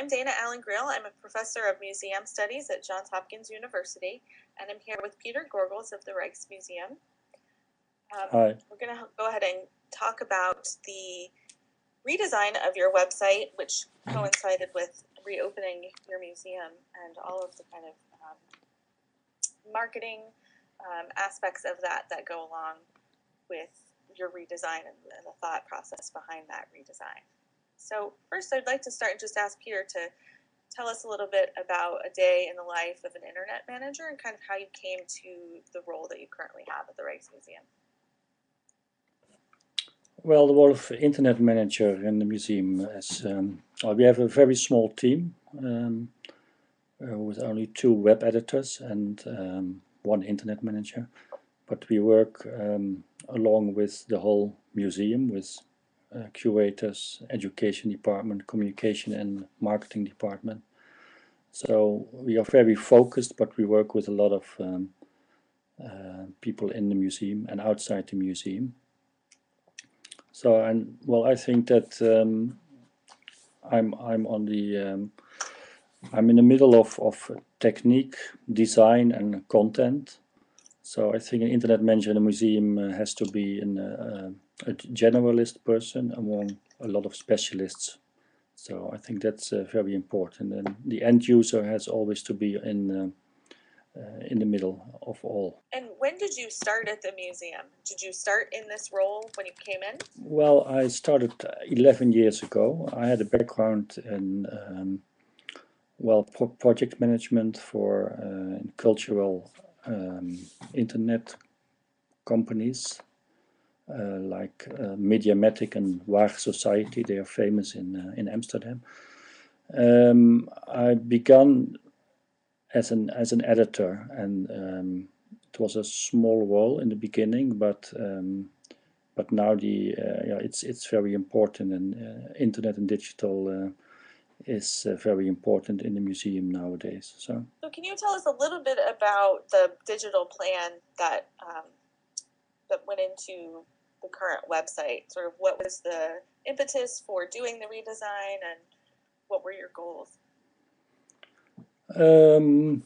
I'm Dana Allen Greil. I'm a professor of museum studies at Johns Hopkins University, and I'm here with Peter Gorgels of the Rijksmuseum. Um, Hi. We're going to go ahead and talk about the redesign of your website, which coincided with reopening your museum and all of the kind of um, marketing um, aspects of that that go along with your redesign and, and the thought process behind that redesign. So first, I'd like to start and just ask Peter to tell us a little bit about a day in the life of an internet manager and kind of how you came to the role that you currently have at the Rijksmuseum. Well, the role of internet manager in the museum is um, we have a very small team um, uh, with only two web editors and um, one internet manager. But we work um, along with the whole museum with uh, curators, education department, communication and marketing department. So we are very focused, but we work with a lot of um, uh, people in the museum and outside the museum. So and well, I think that um, I'm I'm on the um, I'm in the middle of of technique, design, and content. So I think an internet manager in a museum uh, has to be in. a generalist person among a lot of specialists. So I think that's uh, very important. And the end user has always to be in uh, uh, in the middle of all. And when did you start at the museum? Did you start in this role when you came in? Well, I started 11 years ago. I had a background in um, well pro project management for uh, cultural um, internet companies uh, like uh, Mediamatic and Waag Society. They are famous in uh, in Amsterdam. Um, I began as an as an editor, and um, it was a small role in the beginning, but um, but now the uh, yeah it's it's very important, and uh, internet and digital uh, is uh, very important in the museum nowadays. So. So can you tell us a little bit about the digital plan that um, that went into the current website? Sort of what was the impetus for doing the redesign, and what were your goals? Um,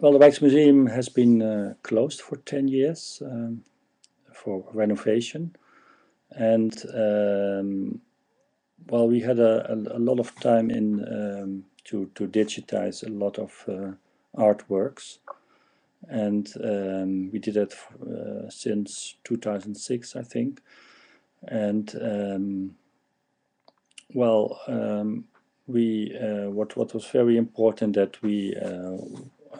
well, the Rijksmuseum has been uh, closed for 10 years um, for renovation. And um, well, we had a, a, a, lot of time in um, to, to digitize a lot of uh, artworks. And um, we did that uh, since 2006, I think. And um, well, we uh, what what was very important that we uh,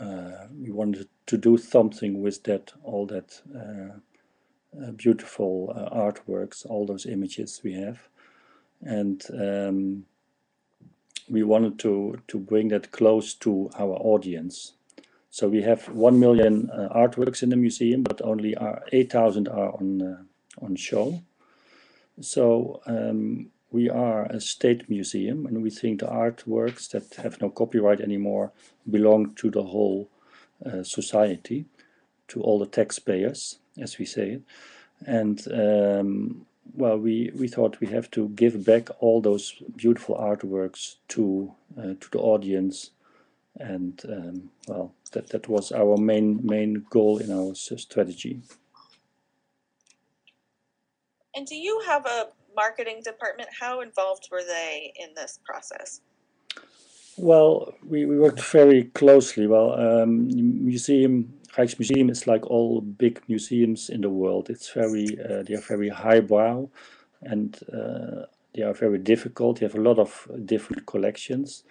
uh, we wanted to do something with that all that beautiful artworks, all those images we have, and um, we wanted to to bring that close to our audience. So we have one million uh, artworks in the museum, but only 8,000 are on uh, on show. So um, we are a state museum and we think the artworks that have no copyright anymore belong to the whole uh, society, to all the taxpayers, as we say it. And um, well, we, we thought we have to give back all those beautiful artworks to uh, to the audience, and um, well, that that was our main main goal in our strategy. And do you have a marketing department, how involved were they in this process? Well, we, we worked very closely. Well, um, museum Rijksmuseum is like all big museums in the world. It's very uh, they are very highbrow, and uh, they are very difficult. They have a lot of different collections,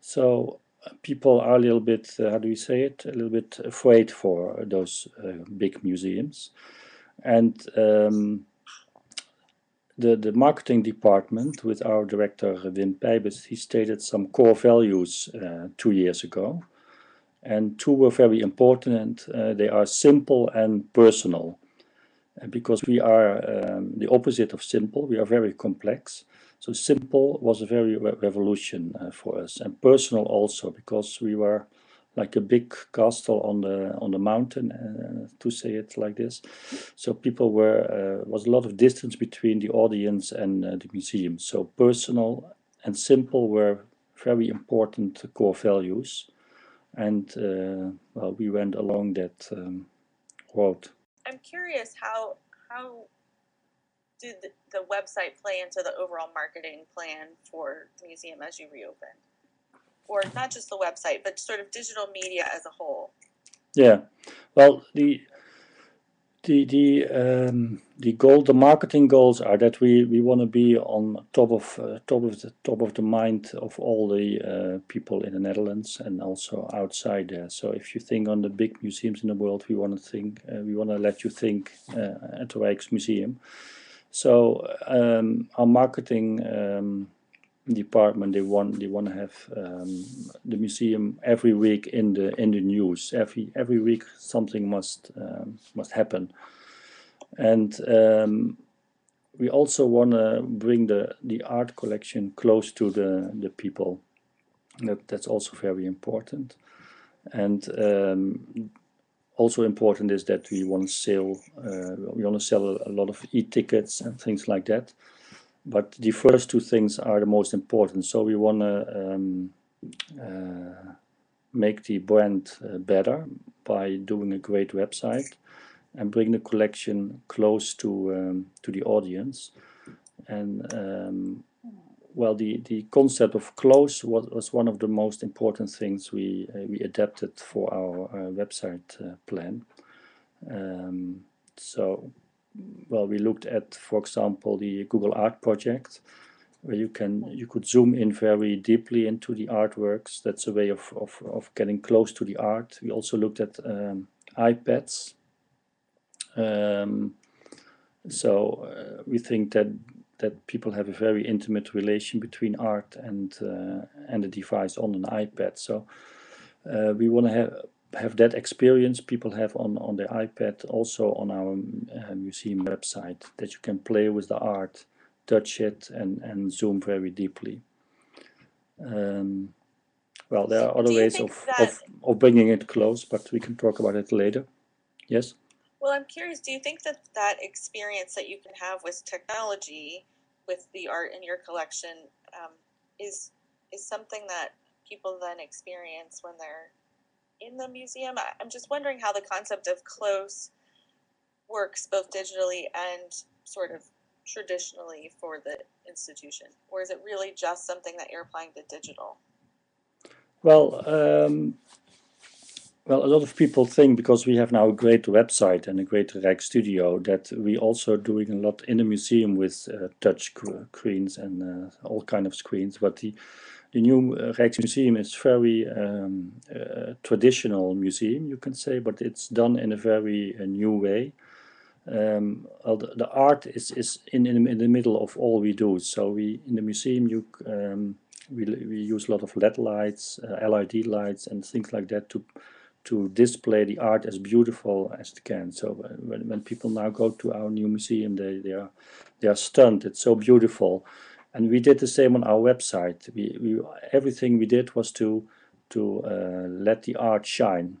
so people are a little bit uh, how do we say it? A little bit afraid for those uh, big museums, and um, the, the marketing department with our director Wim Pijbes, he stated some core values uh, two years ago. And two were very important. Uh, they are simple and personal. Because we are um, the opposite of simple, we are very complex. So simple was a very re revolution uh, for us. And personal also, because we were like a big castle on the on the mountain uh, to say it like this so people were uh, was a lot of distance between the audience and uh, the museum so personal and simple were very important core values. And uh, well, we went along that um, road. I'm curious how how did the, the website play into the overall marketing plan for the museum as you reopened? Or not just the website, but sort of digital media as a whole? Yeah, well, the the the um, the goal, the marketing goals are that we we want to be on top of uh, top of the top of the mind of all the uh, people in the Netherlands and also outside there. So if you think on the big museums in the world, we want to think uh, we want to let you think uh, at the Rijksmuseum. So um, our marketing um, department they want they want to have um, the museum every week in the in the news. Every every week something must um, must happen, and um, we also want to bring the the art collection close to the the people. That that's also very important, and um, also important is that we want to sell uh, we want to sell a lot of e-tickets and things like that but the first two things are the most important so we want to um, uh, make the brand uh, better by doing a great website and bring the collection close to um, to the audience and um, well, the, the concept of close was, was one of the most important things we uh, we adapted for our uh, website uh, plan. Um, so, well, we looked at, for example, the Google Art project, where you can you could zoom in very deeply into the artworks. That's a way of of, of getting close to the art. We also looked at um, iPads. Um, so uh, we think that that people have a very intimate relation between art and uh, and the device on an iPad. So uh, we want to have have that experience people have on on the iPad also on our uh, museum website that you can play with the art, touch it, and and zoom very deeply. Um, well, there are other ways of, of, of bringing it close, but we can talk about it later. Yes. Well, I'm curious, do you think that that experience that you can have with technology, with the art in your collection, um, is is something that people then experience when they're in the museum? I'm just wondering how the concept of close works both digitally and sort of traditionally for the institution, or is it really just something that you're applying to digital? Well, um, well, a lot of people think because we have now a great website and a great Rijksstudio that we also doing a lot in the museum with uh, touch screens and uh, all kind of screens. But the the new uh, Rijksmuseum is very um, uh, traditional museum, you can say, but it's done in a very uh, new way. Um, the, the, art is, is in, in, the middle of all we do. So we in the museum you um, we, we use a lot of LED lights, uh, LED lights, and things like that to to display the art as beautiful as it can. So when, when people now go to our new museum, they, they are they are stunned. It's so beautiful, and we did the same on our website. We, we everything we did was to to uh, let the art shine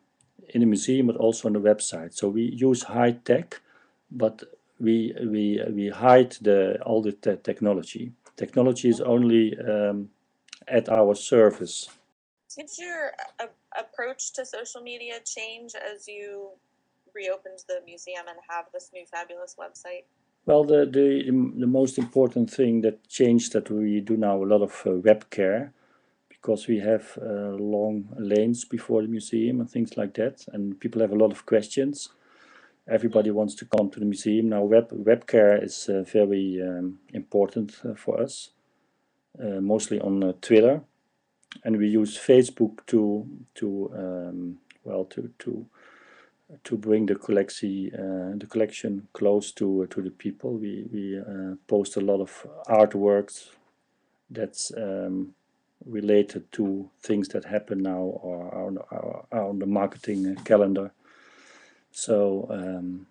in the museum, but also on the website. So we use high tech, but we we we hide the all the te technology. Technology is only um, at our service. Did your uh, approach to social media change as you reopened the museum and have this new fabulous website? Well, the, the, the most important thing that changed that we do now a lot of uh, web care because we have uh, long lanes before the museum and things like that and people have a lot of questions. Everybody wants to come to the museum. Now web, web care is uh, very um, important uh, for us, uh, mostly on uh, Twitter and we use Facebook to to um, well to to to bring the collection uh, the collection close to uh, to the people. We we uh, post a lot of artworks that's um, related to things that happen now or are, on the marketing calendar. So um,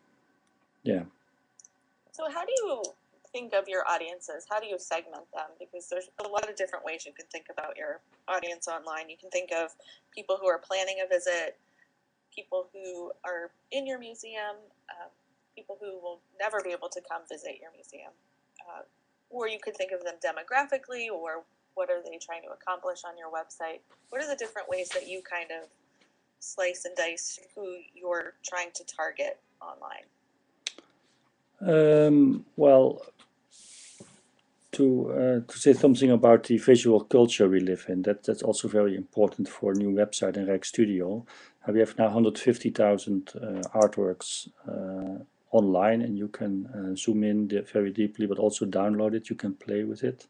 yeah. So how do you think of your audiences? How do you segment them? Because there's a lot of different ways you can think about your audience online. You can think of people who are planning a visit, people who are in your museum, um, people who will never be able to come visit your museum. Uh, or you could think of them demographically or what are they trying to accomplish on your website? What are the different ways that you kind of slice and dice who you're trying to target online? Um, well, to uh, to say something about the visual culture we live in, that that's also very important for a new website in Rijksstudio. Uh, we have now 150,000 uh, artworks uh, online, and you can uh, zoom in very deeply, but also download it. You can play with it.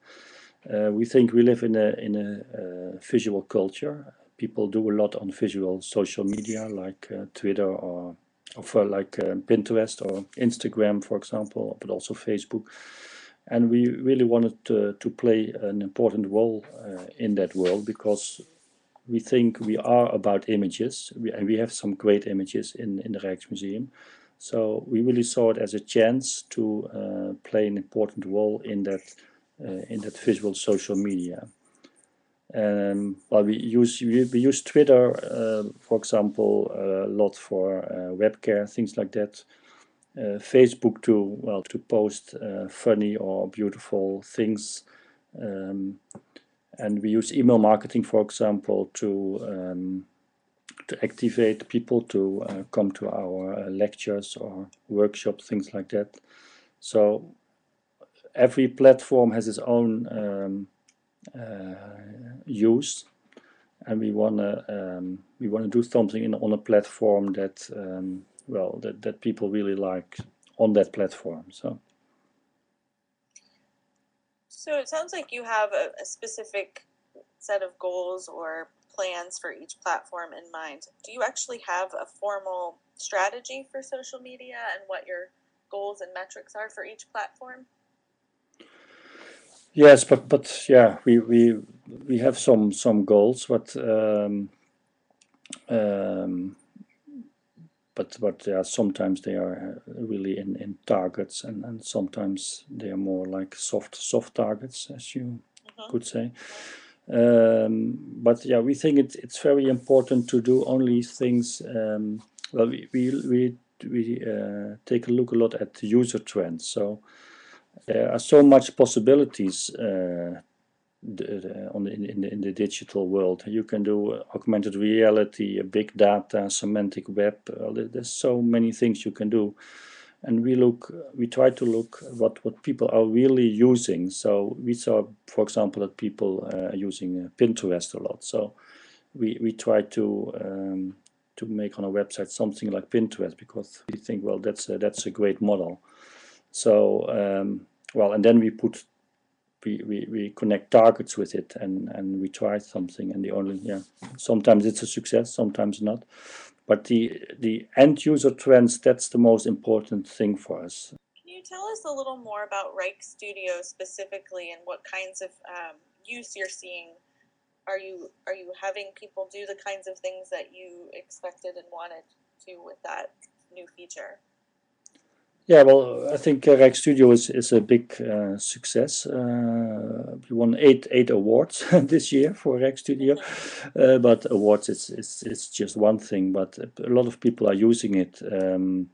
Uh, we think we live in a in a visual culture. People do a lot on visual social media, like Twitter or for like Pinterest or Instagram, for example, but also Facebook. And we really wanted to, to play an important role uh, in that world because we think we are about images, we, and we have some great images in, in the Rijksmuseum. So we really saw it as a chance to uh, play an important role in that uh, in that visual social media. Um, well, we use we, we use Twitter, uh, for example, a lot for uh, webcare, things like that. Uh, Facebook to well to post uh, funny or beautiful things, um, and we use email marketing, for example, to um, to activate people to uh, come to our uh, lectures or workshops, things like that. So every platform has its own um, uh, use and we want to um, we want to do something in, on a platform that um, well that, that people really like on that platform so. So it sounds like you have a, a specific set of goals or plans for each platform in mind. Do you actually have a formal strategy for social media and what your goals and metrics are for each platform? Yes, but but yeah, we we we have some some goals, but um, um, but but yeah, sometimes they are really in in targets, and and sometimes they are more like soft soft targets, as you mm -hmm. could say. Um, but yeah, we think it's it's very important to do only things. Um, well, we we we, we uh, take a look a lot at user trends, so there are so much possibilities uh, on in, in, the digital world. You can do augmented reality, big data, semantic web. Uh, there's so many things you can do, and we look, we try to look what what people are really using. So we saw, for example, that people uh, are using uh, Pinterest a lot. So we we try to um, to make on a website something like Pinterest because we think, well, that's a, that's a great model. So um, well, and then we put we, we, we connect targets with it and, and we try something and the only yeah. Sometimes it's a success sometimes not. But the the end user trends that's the most important thing for us. Can you tell us a little more about Rijksstudio specifically and what kinds of um, use you're seeing? Are you are you having people do the kinds of things that you expected and wanted to with that new feature yeah, well, I think uh, Studio is, is a big uh, success. Uh, we won eight eight awards this year for Rijk Studio, uh, but awards is it's, it's just one thing. But a lot of people are using it. Um,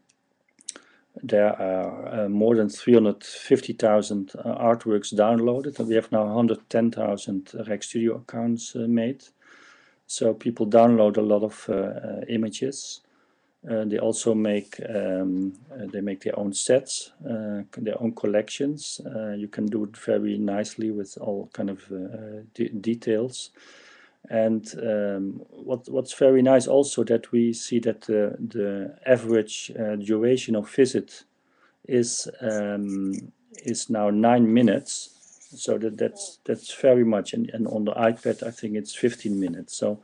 there are uh, more than 350,000 uh, artworks downloaded, and we have now 110,000 Rijk Studio accounts made. So people download a lot of images. Uh, they also make um, uh, they make their own sets, uh, their own collections. Uh, you can do it very nicely with all kind of uh, de details. And um, what what's very nice also that we see that the the average duration of visit is um, is now nine minutes. So that that's that's very much. And, and on the iPad, I think it's 15 minutes. So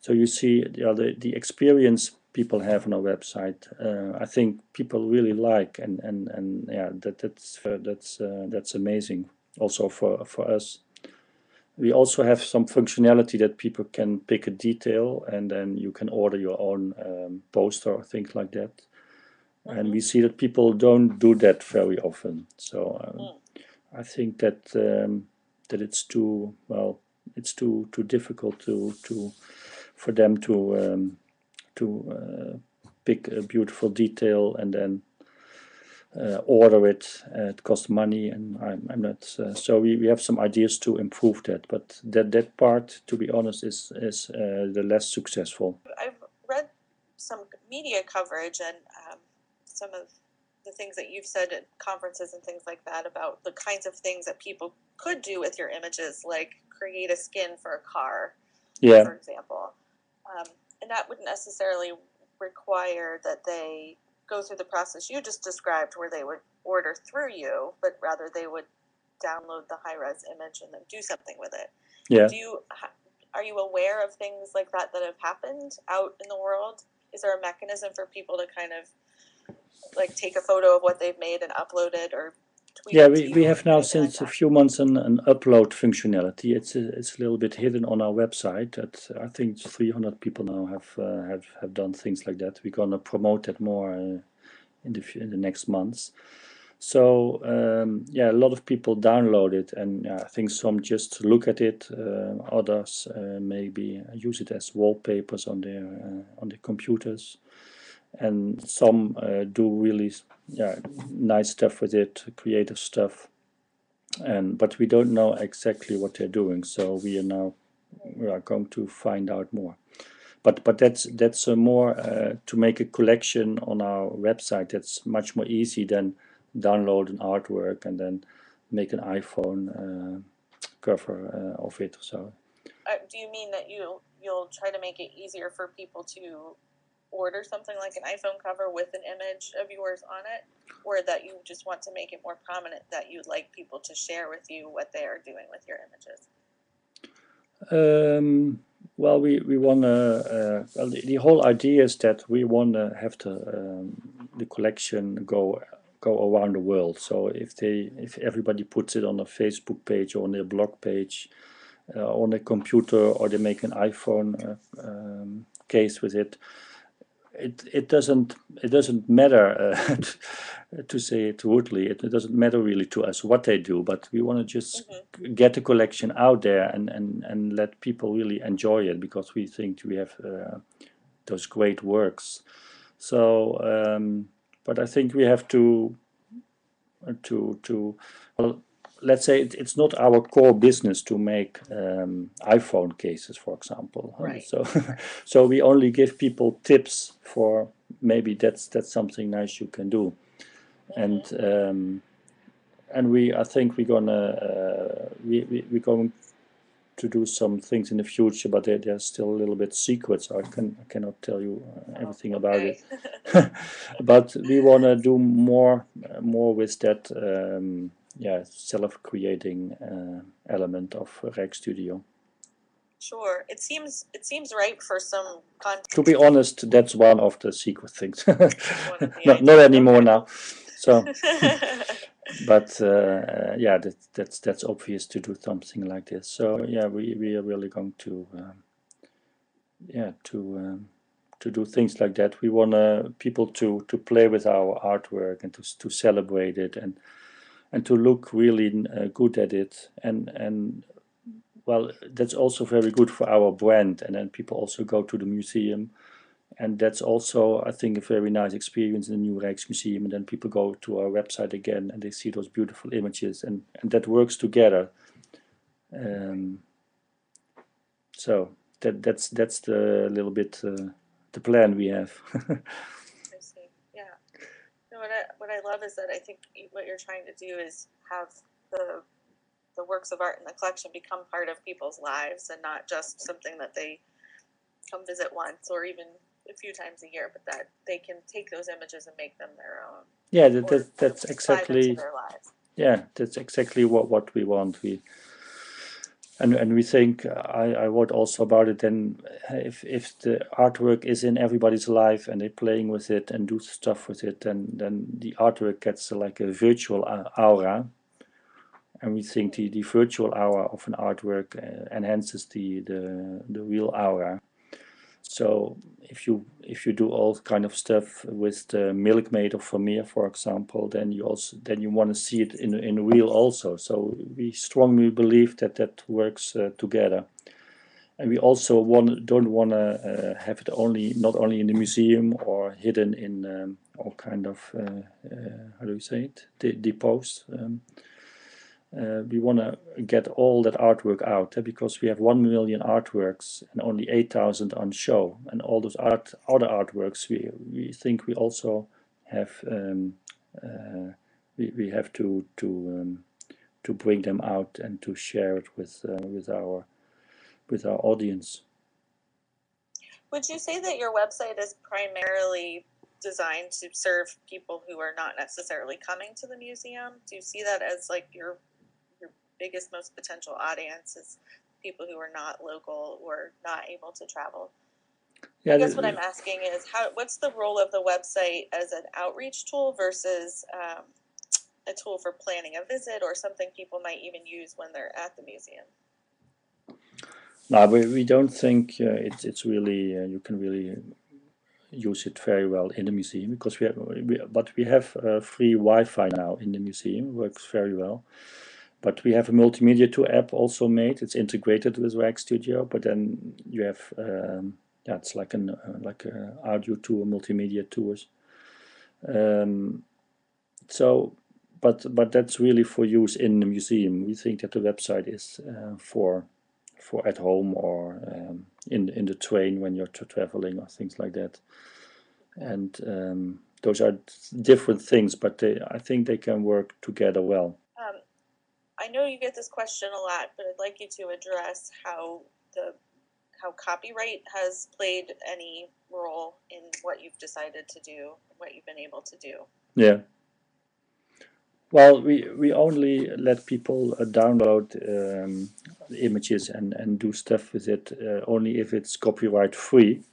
so you see the other the experience people have on our website. Uh, I think people really like, and and and yeah, that that's uh, that's uh, that's amazing. Also for for us, we also have some functionality that people can pick a detail, and then you can order your own um, poster or things like that. Mm -hmm. And we see that people don't do that very often. So um, mm. I think that um, that it's too well, it's too too difficult to to for them to um, to uh, pick a beautiful detail and then uh, order it. Uh, it costs money, and I'm, I'm not. Uh, so we, we have some ideas to improve that, but that that part, to be honest, is is uh, the less successful. I've read some media coverage and um, some of the things that you've said at conferences and things like that about the kinds of things that people could do with your images, like create a skin for a car, Yeah, for example. Um, and that wouldn't necessarily require that they go through the process you just described, where they would order through you, but rather they would download the high res image and then do something with it. yeah. Do you are you aware of things like that that have happened out in the world? Is there a mechanism for people to kind of like take a photo of what they've made and upload it or Yeah, we, we have now anything like since a few months an, an upload functionality. It's a, it's a little bit hidden on our website. That I think 300 people now have uh, have have done things like that. We're gonna promote that more uh, in the in the next months. So um, yeah, a lot of people download it, and I think some just look at it. Uh, others uh, maybe use it as wallpapers on their uh, on their computers, and some uh, do really yeah nice stuff with it, creative stuff. And but we don't know exactly what they're doing, so we are now we are going to find out more. But but that's that's a more uh, to make a collection on our website. That's much more easy than download an artwork and then make an iPhone uh, cover uh, of it. So Uh, do you mean that you you'll try to make it easier for people to order something like an iPhone cover with an image of yours on it, or that you just want to make it more prominent that you'd like people to share with you what they are doing with your images? Um, well, we we want to. Uh, well, the, the whole idea is that we want to have the um, the collection go go around the world. So if they if everybody puts it on a Facebook page or on their blog page, uh, on a computer, or they make an iPhone uh, um, case with it, it it doesn't it doesn't matter uh, to say it rudely. It, it doesn't matter really to us what they do, but we want to just Mhm. get the collection out there and, and, and let people really enjoy it because we think we have uh, those great works. So, um, but I think we have to to to well, let's say it, it's not our core business to make um, iPhone cases, for example. Right. So, so we only give people tips for maybe that's that's something nice you can do, and um, and we I think we're gonna uh, we, we we're going to do some things in the future, but they're, they're still a little bit secret, so I can I cannot tell you uh, everything about it. But we want to do more uh, more with that um, yeah self-creating uh, element of Rijksstudio. Sure. It seems it seems right for some content. To be honest, that's one of the secret things. the not, not anymore okay. now. So, but uh, yeah, that, that's that's obvious to do something like this. So yeah, we, we are really going to um, yeah to um, to do things like that. We want uh, people to to play with our artwork and to to celebrate it and and to look really uh, good at it. And and well that's also very good for our brand. And then people also go to the museum. And that's also I think a very nice experience in the New Rijksmuseum. And then people go to our website again and they see those beautiful images. And, and that works together. Um, so that that's that's the little bit uh, the plan we have I see. Yeah. No, what I what I love is that I think what you're trying to do is have the the works of art in the collection become part of people's lives and not just something that they come visit once or even a few times a year, but that they can take those images and make them their own. yeah that, that that's exactly their lives. yeah that's exactly what what we want we and and we think uh, I, I wrote also about it then uh, if if the artwork is in everybody's life and they're playing with it and do stuff with it then then the artwork gets uh, like a virtual aura. And we think the, the virtual aura of an artwork uh, enhances the, the the real aura so if you if you do all kind of stuff with the milkmaid of Vermeer, for example, then you also then you want to see it in in real also. So we strongly believe that that works uh, together, and we also want don't want to uh, have it only not only in the museum or hidden in um, all kind of uh, uh, how do you say it De depots. Um, we want to get all that artwork out eh, because we have one million artworks and only 8,000 on show and all those art other artworks we we think we also have um, uh, we, we have to to um, to bring them out and to share it with uh, with our with our audience. Would you say that your website is primarily designed to serve people who are not necessarily coming to the museum? Do you see that as like your biggest, most potential audience is people who are not local or not able to travel? Yeah, I guess what I'm asking is how what's the role of the website as an outreach tool versus um, a tool for planning a visit or something people might even use when they're at the museum? No, we, we don't think uh, it's it's really uh, you can really use it very well in the museum because we have we, but we have uh, free Wi-Fi now in the museum works very well. But we have a multimedia tour app also made. It's integrated with Rijksstudio, but then you have um, yeah, it's like an uh, like a audio tour, multimedia tours. Um, so, but but that's really for use in the museum. We think that the website is uh, for for at home or um, in in the train when you're tra- traveling or things like that. And um, those are different things, but they, I think they can work together well. I know you get this question a lot, but I'd like you to address how the how copyright has played any role in what you've decided to do, what you've been able to do. Yeah. Well, we, we only let people uh, download um, images and, and do stuff with it uh, only if it's copyright free.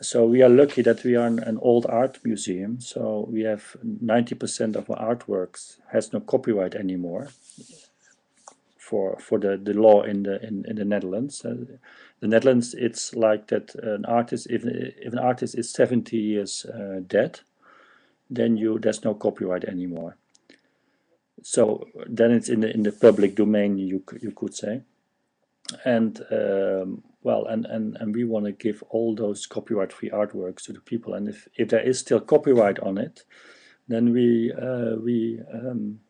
So we are lucky that we are an, old art museum. So we have 90% of our artworks has no copyright anymore for for the, the law in the in, in the Netherlands. Uh, the Netherlands, it's like that an artist if if an artist is 70 years uh, dead, then you there's no copyright anymore. So then it's in the in the public domain you you could say, and um, well and and and we want to give all those copyright free artworks to the people, and if if there is still copyright on it, then we uh, we um,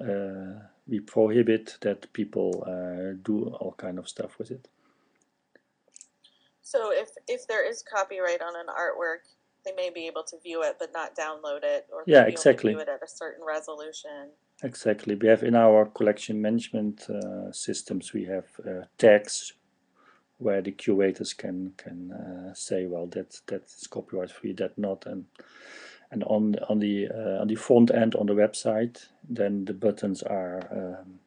uh, we prohibit that people uh, do all kind of stuff with it. So if if there is copyright on an artwork, they may be able to view it but not download it, or Yeah, exactly. view it at a certain resolution. Exactly. We have in our collection management uh, systems, we have uh, tags where the curators can can uh, say, well, that that is copyright free, that not, and and on on the uh, on the front end on the website, then the buttons are um,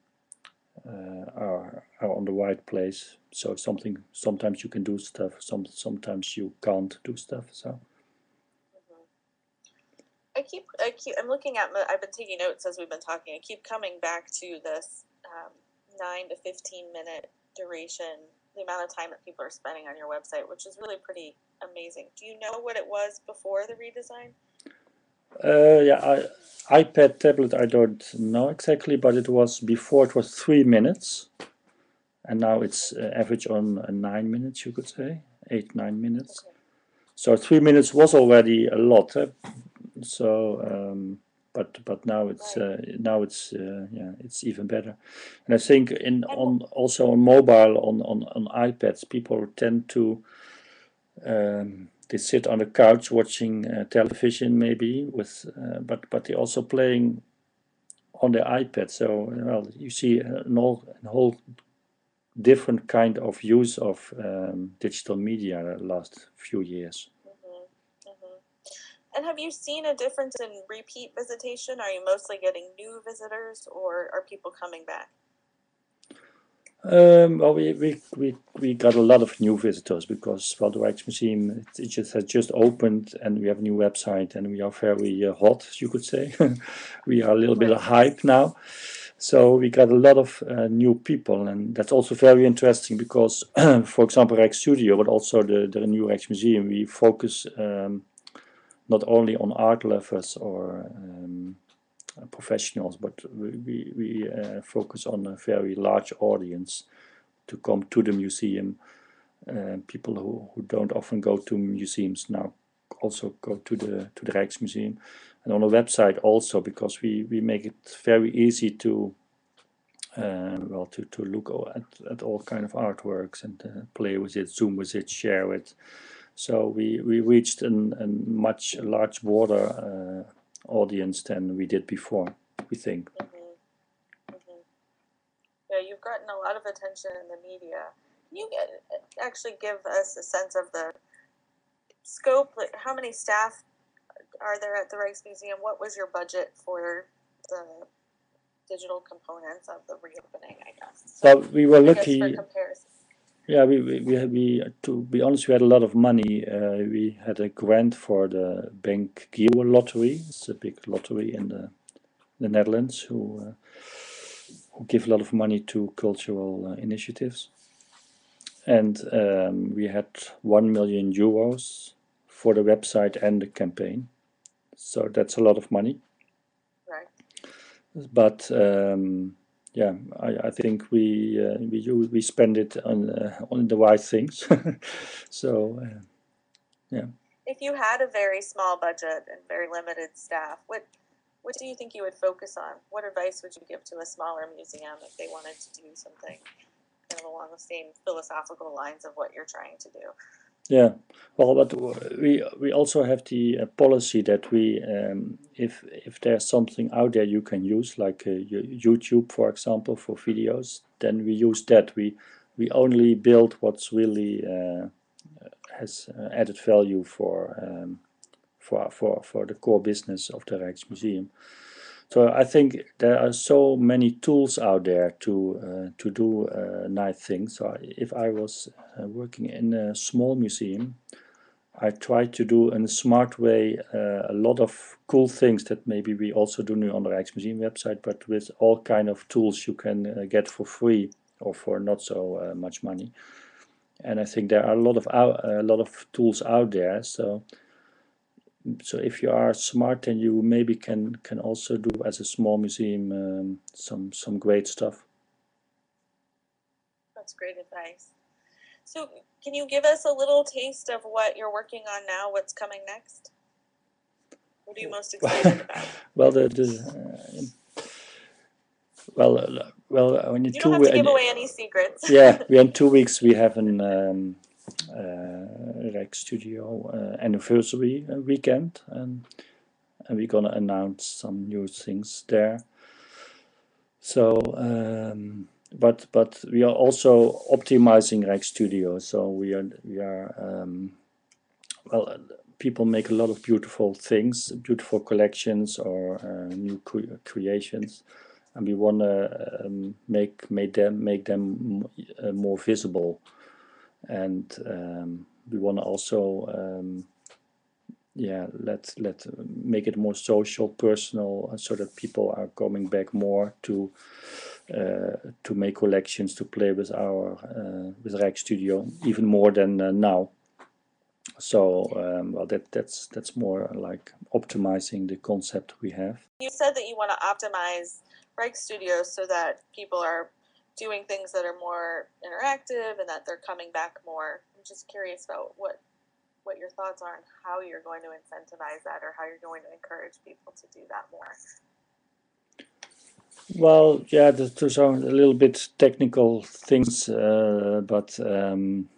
uh, are are on the right place. So something sometimes you can do stuff, some sometimes you can't do stuff. So I keep, I keep, I'm looking at, my, I've been taking notes as we've been talking. I keep coming back to this um, nine to 15 minute duration, the amount of time that people are spending on your website, which is really pretty amazing. Do you know what it was before the redesign? Uh, yeah, I, iPad tablet. I don't know exactly, but it was before it was three minutes, and now it's uh, average on uh, nine minutes. You could say eight nine minutes. Okay. So three minutes was already a lot. eh? So, um, but but now it's uh, now it's uh, yeah it's even better. And I think in on also on mobile on on on iPads people tend to um, they sit on the couch watching uh, television maybe with uh, but but they also playing on their iPad. So well you see an all a whole different kind of use of um, digital media the last few years. And have you seen a difference in repeat visitation? Are you mostly getting new visitors or are people coming back? Um, well, we, we, we, we got a lot of new visitors because well, the Rijksmuseum it, it just has just opened and we have a new website and we are very uh, hot, you could say. we are a little bit of hype now. So we got a lot of uh, new people and that's also very interesting because, for example, Rijk Studio, but also the, the new Rijksmuseum, we focus um, not only on art lovers or um, professionals, but we, we, we uh, focus on a very large audience to come to the museum. Uh, people who, who don't often go to museums now also go to the to the Rijksmuseum and on the website also because we we make it very easy to uh, well to to look at, at all kind of artworks and uh, play with it zoom with it share it so we we reached an, a much large broader uh, audience than we did before we think Mm-hmm. Mm-hmm. Yeah, you've gotten a lot of attention in the media. Can you get, actually give us a sense of the scope? Like, how many staff are there at the Rijksmuseum? What was your budget for the digital components of the reopening? I guess. well we were lucky for comparison. Yeah, we we we, had, we to be honest, we had a lot of money. Uh, we had a grant for the Bank Giro lottery. It's a big lottery in the the Netherlands who uh, who give a lot of money to cultural uh, initiatives. And um, we had one million euros for the website and the campaign. So that's a lot of money. Right. But um, yeah, I, I think we uh, we use, we spend it on uh, on the right things. so uh, If you had a very small budget and very limited staff, what what do you think you would focus on? What advice would you give to a smaller museum if they wanted to do something kind of along the same philosophical lines of what you're trying to do? Yeah, well, but we we also have the uh, policy that we um, if if there's something out there you can use like uh, YouTube, for example, for videos, then we use that. We we only build what's really uh, has uh, added value for um, for for for the core business of the Rijksmuseum. So I think there are so many tools out there to uh, to do uh, nice things. So if I was uh, working in a small museum, I try to do in a smart way uh, a lot of cool things that maybe we also do on the Rijksmuseum website, but with all kind of tools you can uh, get for free or for not so uh, much money. And I think there are a lot of out, a lot of tools out there. So so if you are smart, then you maybe can can also do as a small museum um, some some great stuff. That's great advice. So, can you give us a little taste of what you're working on now? What's coming next? What are you most excited about? Well, the, the uh, well uh, well uh, in You two don't have to we- give away any secrets. yeah we in two weeks we have an um, uh, Rijksstudio uh, anniversary uh, weekend and and we're gonna announce some new things there. So um, but but we are also optimizing Rijksstudio. So we are we are um, well. People make a lot of beautiful things, beautiful collections or uh, new cre- creations, and we want to um, make make them make them uh, more visible, and um, we want to also um, yeah let let make it more social, personal, uh, so that people are coming back more to uh, to make collections, to play with our uh, with Rijk Studio even more than uh, now. So um, well, that that's that's more like optimizing the concept we have. You said that you want to optimize Rijksstudio so that people are doing things that are more interactive and that they're coming back more. I'm just curious about what what your thoughts are on how you're going to incentivize that or how you're going to encourage people to do that more. Well, yeah, th- those are a little bit technical things, uh, but um,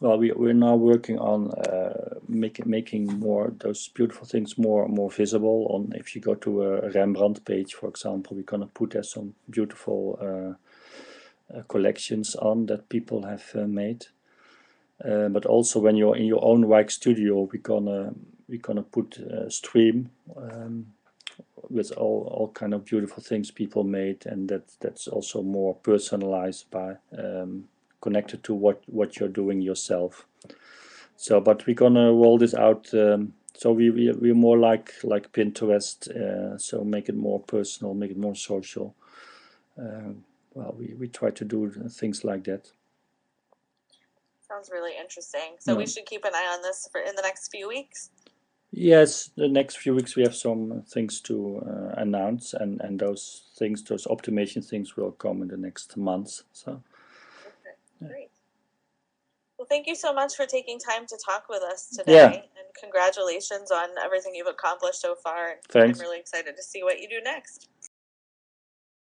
well, we we're now working on uh, making making more those beautiful things more more visible. On if you go to a Rembrandt page, for example, we're gonna put there some beautiful uh, collections on that people have uh, made. Uh, but also when you're in your own Rijksstudio, we're gonna we're gonna put uh, stream. Um, with all, all kind of beautiful things people made and that that's also more personalized by um, connected to what what you're doing yourself so but we're gonna roll this out um, so we, we we're more like like pinterest uh, so make it more personal make it more social um, well we, we try to do things like that Sounds really interesting. So we should keep an eye on this for in the next few weeks. Yes, the next few weeks we have some things to uh, announce, and and those things, those optimization things, will come in the next months. So Okay, Great. Well, thank you so much for taking time to talk with us today. Yeah. And congratulations on everything you've accomplished so far. Thanks. I'm really excited to see what you do next.